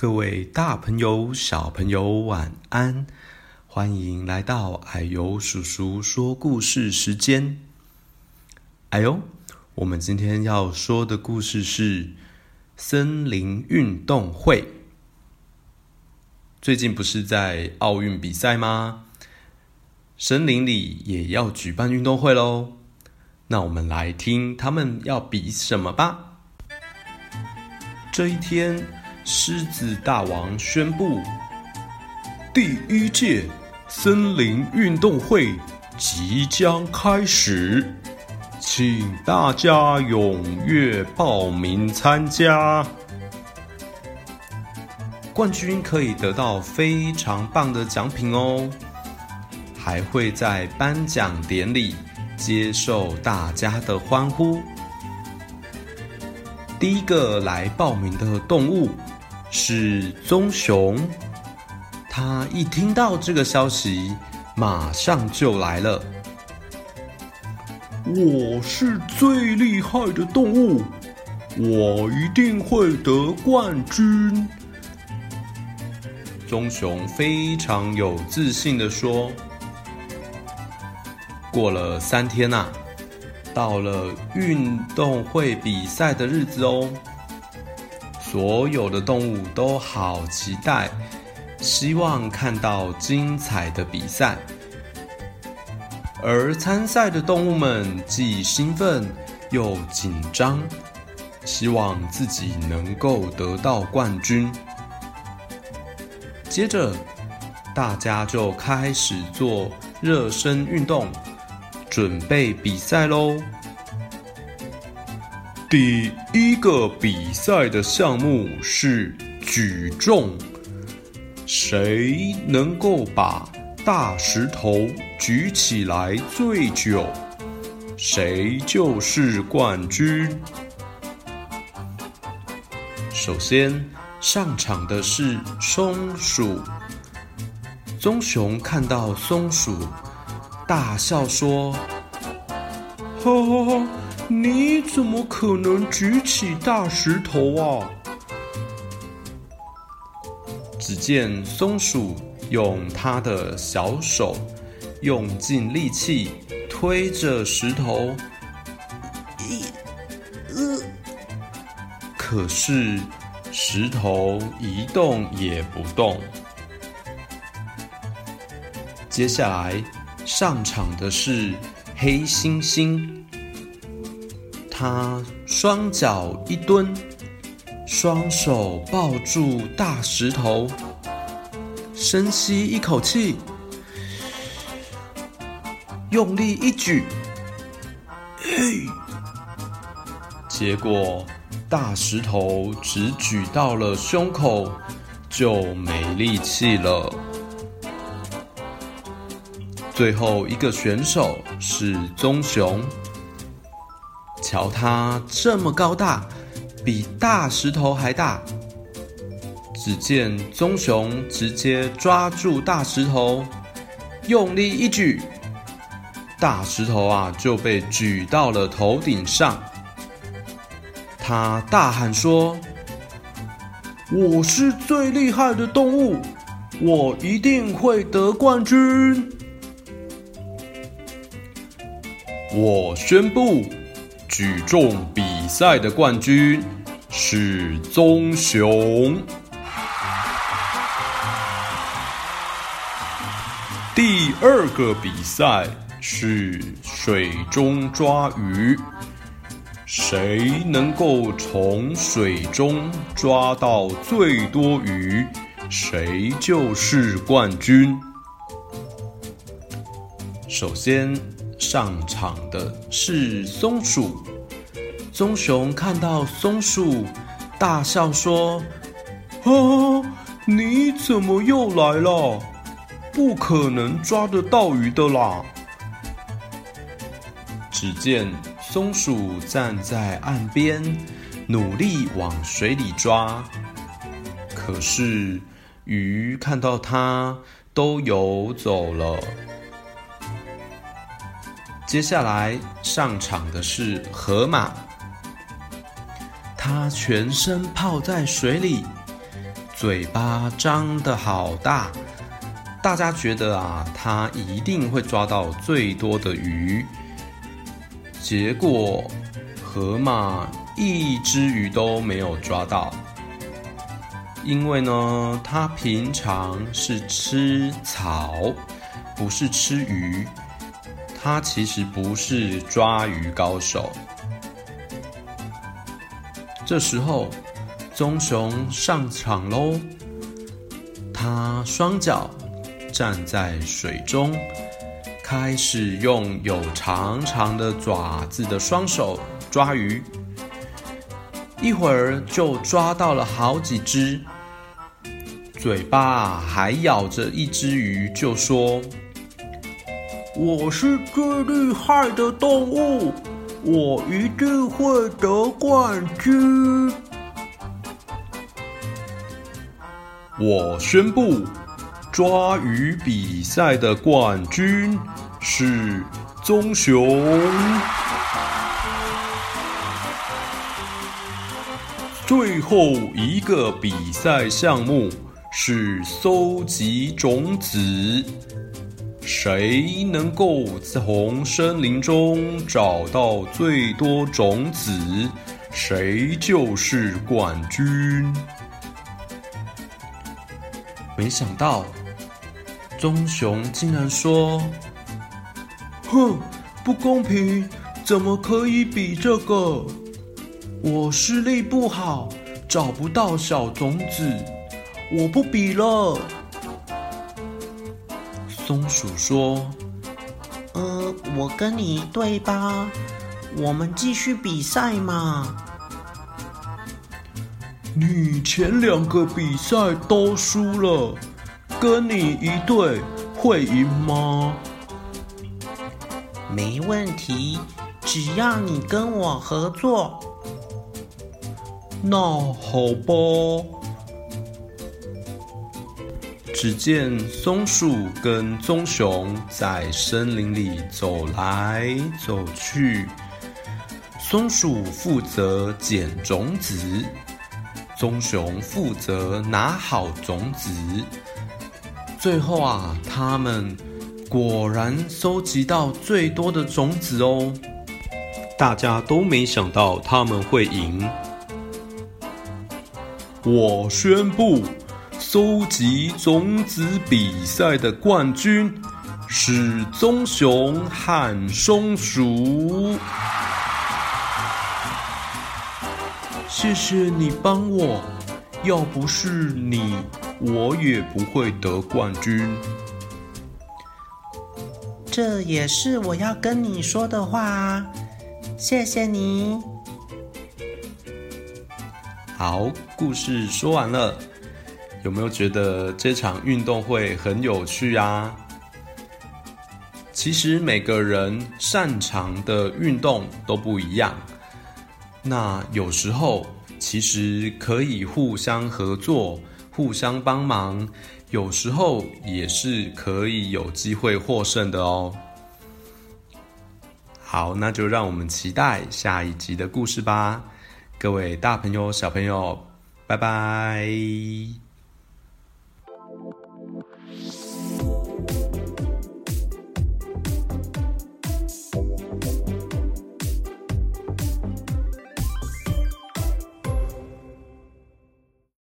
各位大朋友、小朋友，晚安！欢迎来到矮油叔叔说故事时间。啊呦，我们今天要说的故事是森林运动会。最近不是在奥运比赛吗？森林里也要举办运动会喽。那我们来听他们要比什么吧。这一天。狮子大王宣布，第一届森林运动会即将开始，请大家踊跃报名参加。冠军可以得到非常棒的奖品哦，还会在颁奖典礼接受大家的欢呼。第一个来报名的动物。是棕熊，他一听到这个消息，马上就来了。我是最厉害的动物，我一定会得冠军。棕熊非常有自信地说。过了三天呐，到了运动会比赛的日子哦。所有的动物都好期待，希望看到精彩的比赛。而参赛的动物们既兴奋又紧张，希望自己能够得到冠军。接着，大家就开始做热身运动，准备比赛喽。第一个比赛的项目是举重，谁能够把大石头举起来最久，谁就是冠军。首先上场的是松鼠，棕熊看到松鼠，大笑说：“哈哈哈。”你怎么可能举起大石头啊？只见松鼠用它的小手用尽力气推着石头，一、呃，可是石头一动也不动。接下来上场的是黑猩猩。他双脚一蹲，双手抱住大石头，深吸一口气，用力一举，嘿！结果大石头只举到了胸口，就没力气了。最后一个选手是棕熊。瞧它这么高大，比大石头还大。只见棕熊直接抓住大石头，用力一举，大石头啊就被举到了头顶上。他大喊说：“我是最厉害的动物，我一定会得冠军！”我宣布。举重比赛的冠军是棕熊。第二个比赛是水中抓鱼，谁能够从水中抓到最多鱼，谁就是冠军。首先。上场的是松鼠，棕熊看到松鼠，大笑说：“哈，你怎么又来了？不可能抓得到鱼的啦！”只见松鼠站在岸边，努力往水里抓，可是鱼看到它都游走了。接下来上场的是河马，它全身泡在水里，嘴巴张得好大，大家觉得啊，它一定会抓到最多的鱼。结果，河马一只鱼都没有抓到，因为呢，它平常是吃草，不是吃鱼。它其实不是抓鱼高手。这时候，棕熊上场喽。它双脚站在水中，开始用有长长的爪子的双手抓鱼。一会儿就抓到了好几只，嘴巴还咬着一只鱼，就说：“我是最厉害的动物。”我一定会得冠军！我宣布，抓鱼比赛的冠军是棕熊。最后一个比赛项目是搜集种子。谁能够从森林中找到最多种子，谁就是冠军。没想到，棕熊竟然说：“哼，不公平！怎么可以比这个？我视力不好，找不到小种子，我不比了。”松鼠说：“呃，我跟你一队吧，我们继续比赛嘛。”你前两个比赛都输了，跟你一队会赢吗？没问题，只要你跟我合作。那好吧。只见松鼠跟棕熊在森林里走来走去，松鼠负责捡种子，棕熊负责拿好种子。最后啊，他们果然收集到最多的种子哦！大家都没想到他们会赢。我宣布。搜集种子比赛的冠军是棕熊和松鼠。谢谢你帮我，要不是你，我也不会得冠军。这也是我要跟你说的话啊，谢谢你。好，故事说完了。有没有觉得这场运动会很有趣啊？其实每个人擅长的运动都不一样，那有时候其实可以互相合作、互相帮忙，有时候也是可以有机会获胜的哦。好，那就让我们期待下一集的故事吧。各位大朋友、小朋友，拜拜。